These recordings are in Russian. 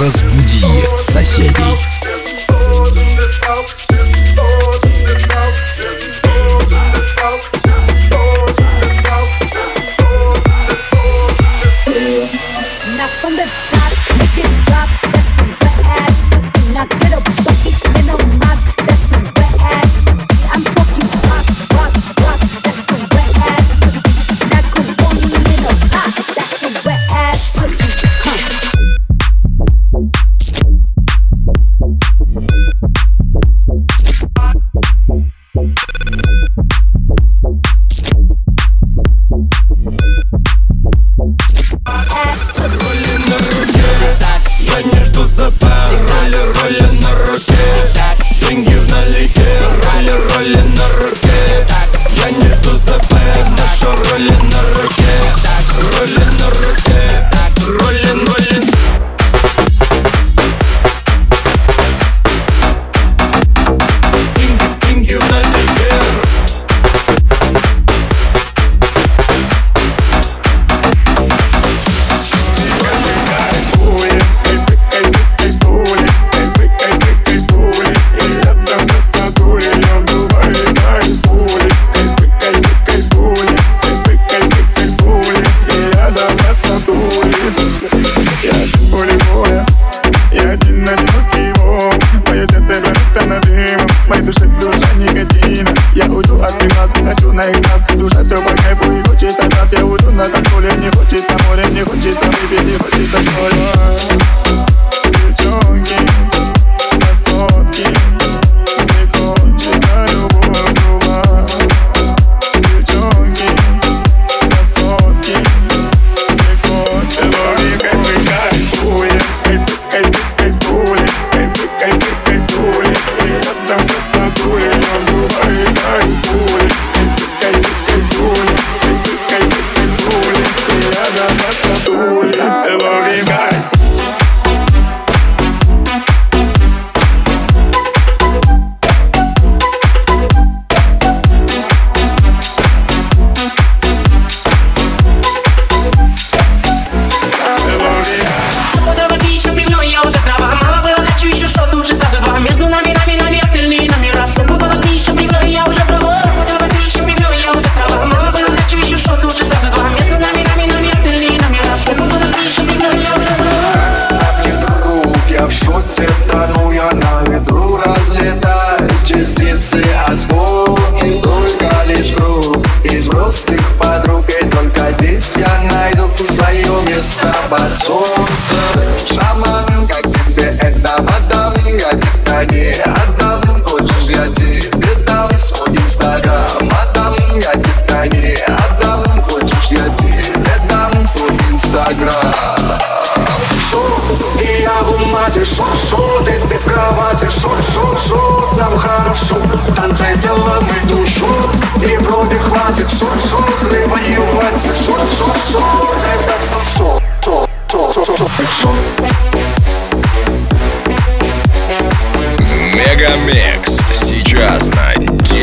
Разбуди соседей.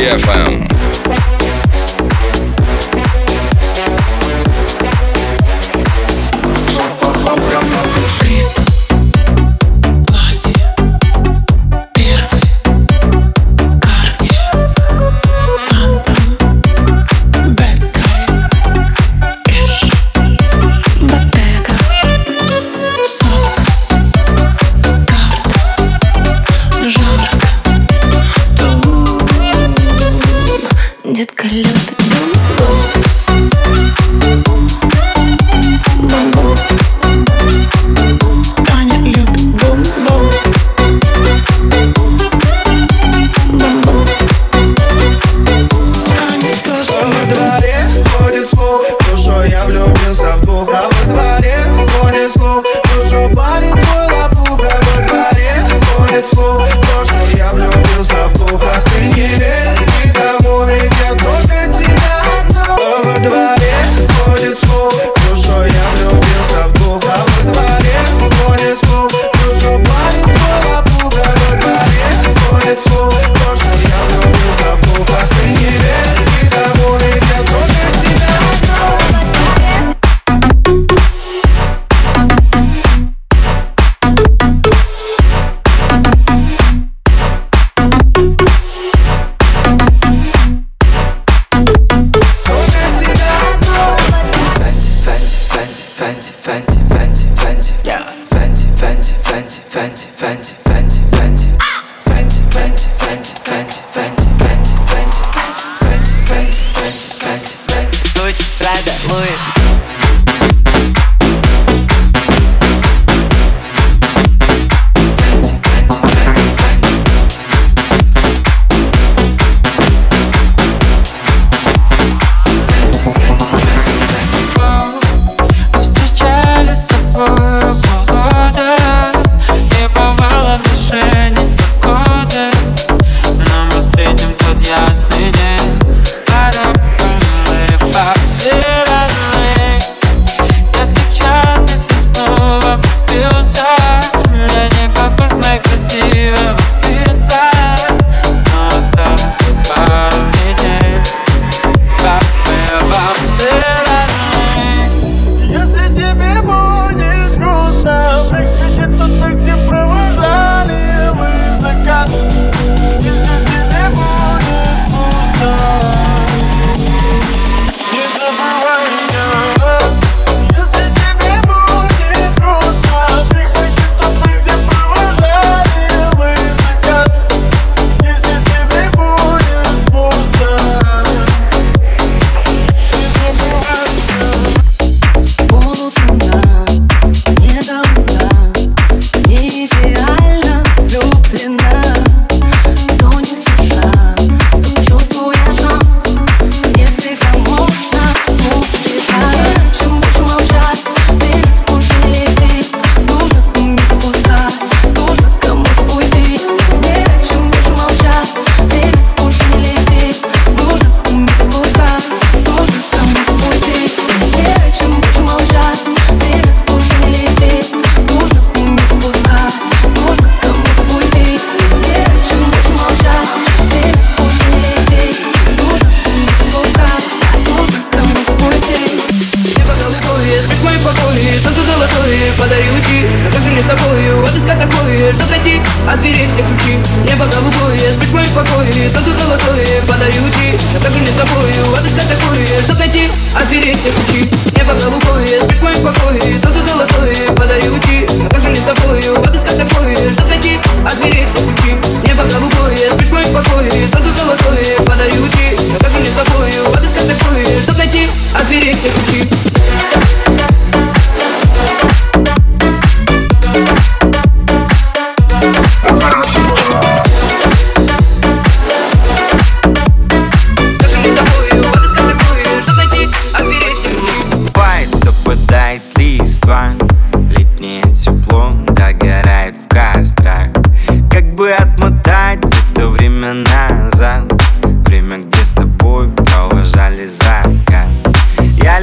FM. fluid.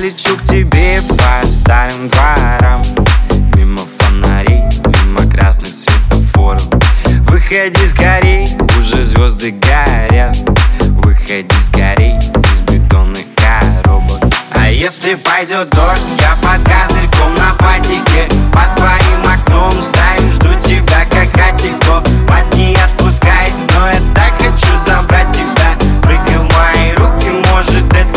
лечу к тебе по старым дворам Мимо фонарей, мимо красных светофоров. Выходи скорей, уже звезды горят. Выходи скорей из бетонных коробок. А если пойдет дождь, я под козырьком на патике Под твоим окном стою, жду тебя как котельков Мать не отпускает, но я так хочу забрать тебя. Прыгай в мои руки, может это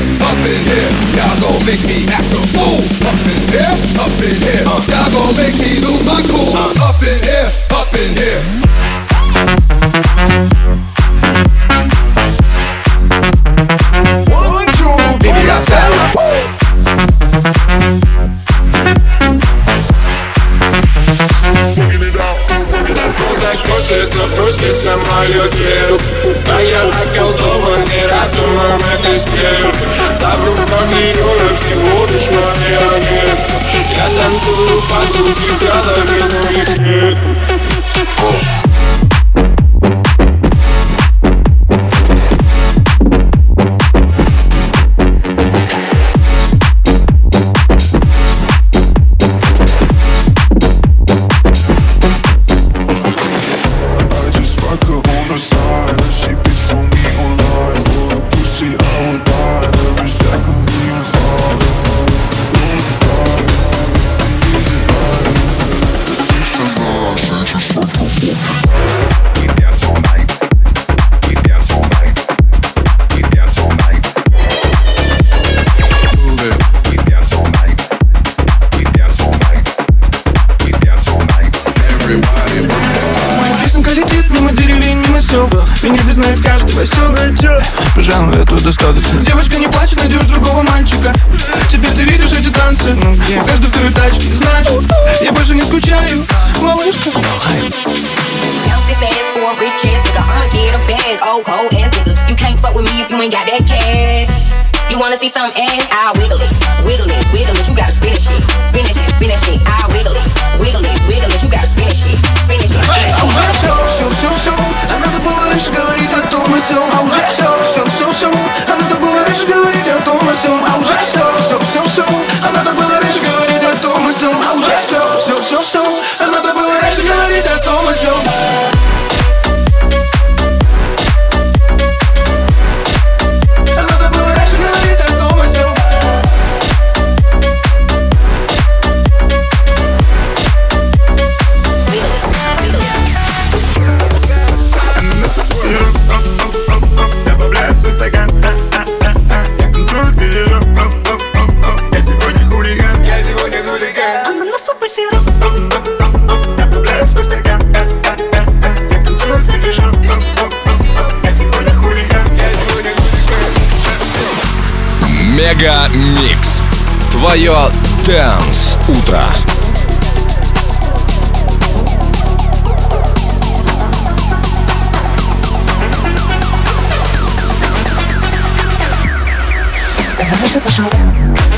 here, up in here. Y'all gon' make me act a fool. Up in here, up in here. Y'all gon' make me lose my cool. faz o que cada menino me Пожалуй, этого достаточно Девочка, не плачь, найдешь другого мальчика Теперь ты видишь эти танцы ну, где? У каждой второй тачки Значит, я больше не скучаю, малышка You can't fuck with me if you ain't got that cash. You wanna see some ass? I'll wiggle it, wiggle it, wiggle it. You gotta spin that shit, spin that shit, spin that shit. I'll wiggle it. утро. Запиши, пожалуйста.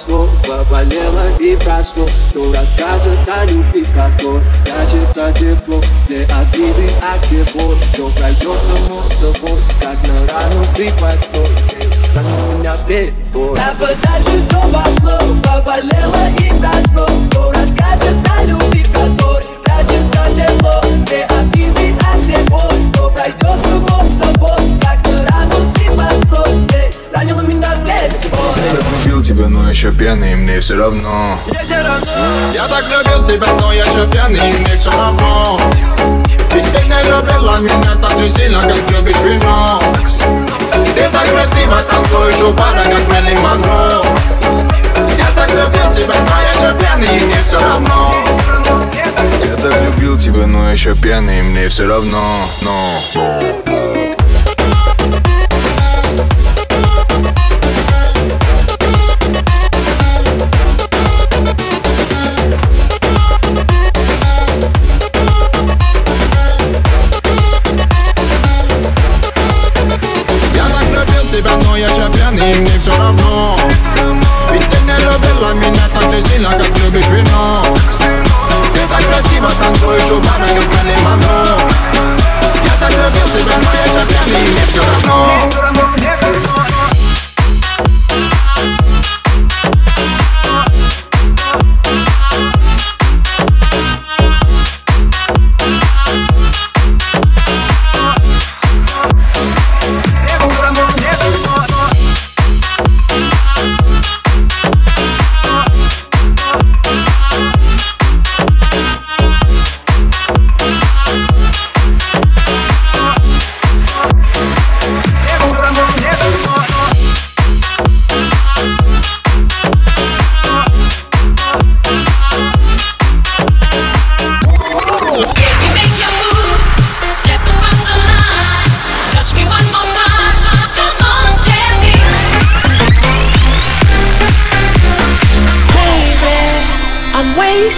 пошло, поболело и прошло. Кто расскажет о любви, в какой Качется тепло, где обиды, а где боль. Все пройдет само собой, как на рану сыпать соль у меня спеть Да подальше все пошло Поболело и прошло Кто расскажет о любви, в которой прячется тепло? Где обиды, а где боль Все пройдет само собой. Как на рану сыпать соль Ранила меня спеть Я любил тебя, но еще пьяный, мне все равно. Я так любил тебя, но я еще пьяный, мне все равно. Ты не любила меня так же сильно, как любишь вино И ты так красиво танцуешь у пара, как Мэрилин Монро. Я так любил тебя, но я еще пьяный, мне все равно. Я так любил тебя, но еще пьяный, мне все равно, но Я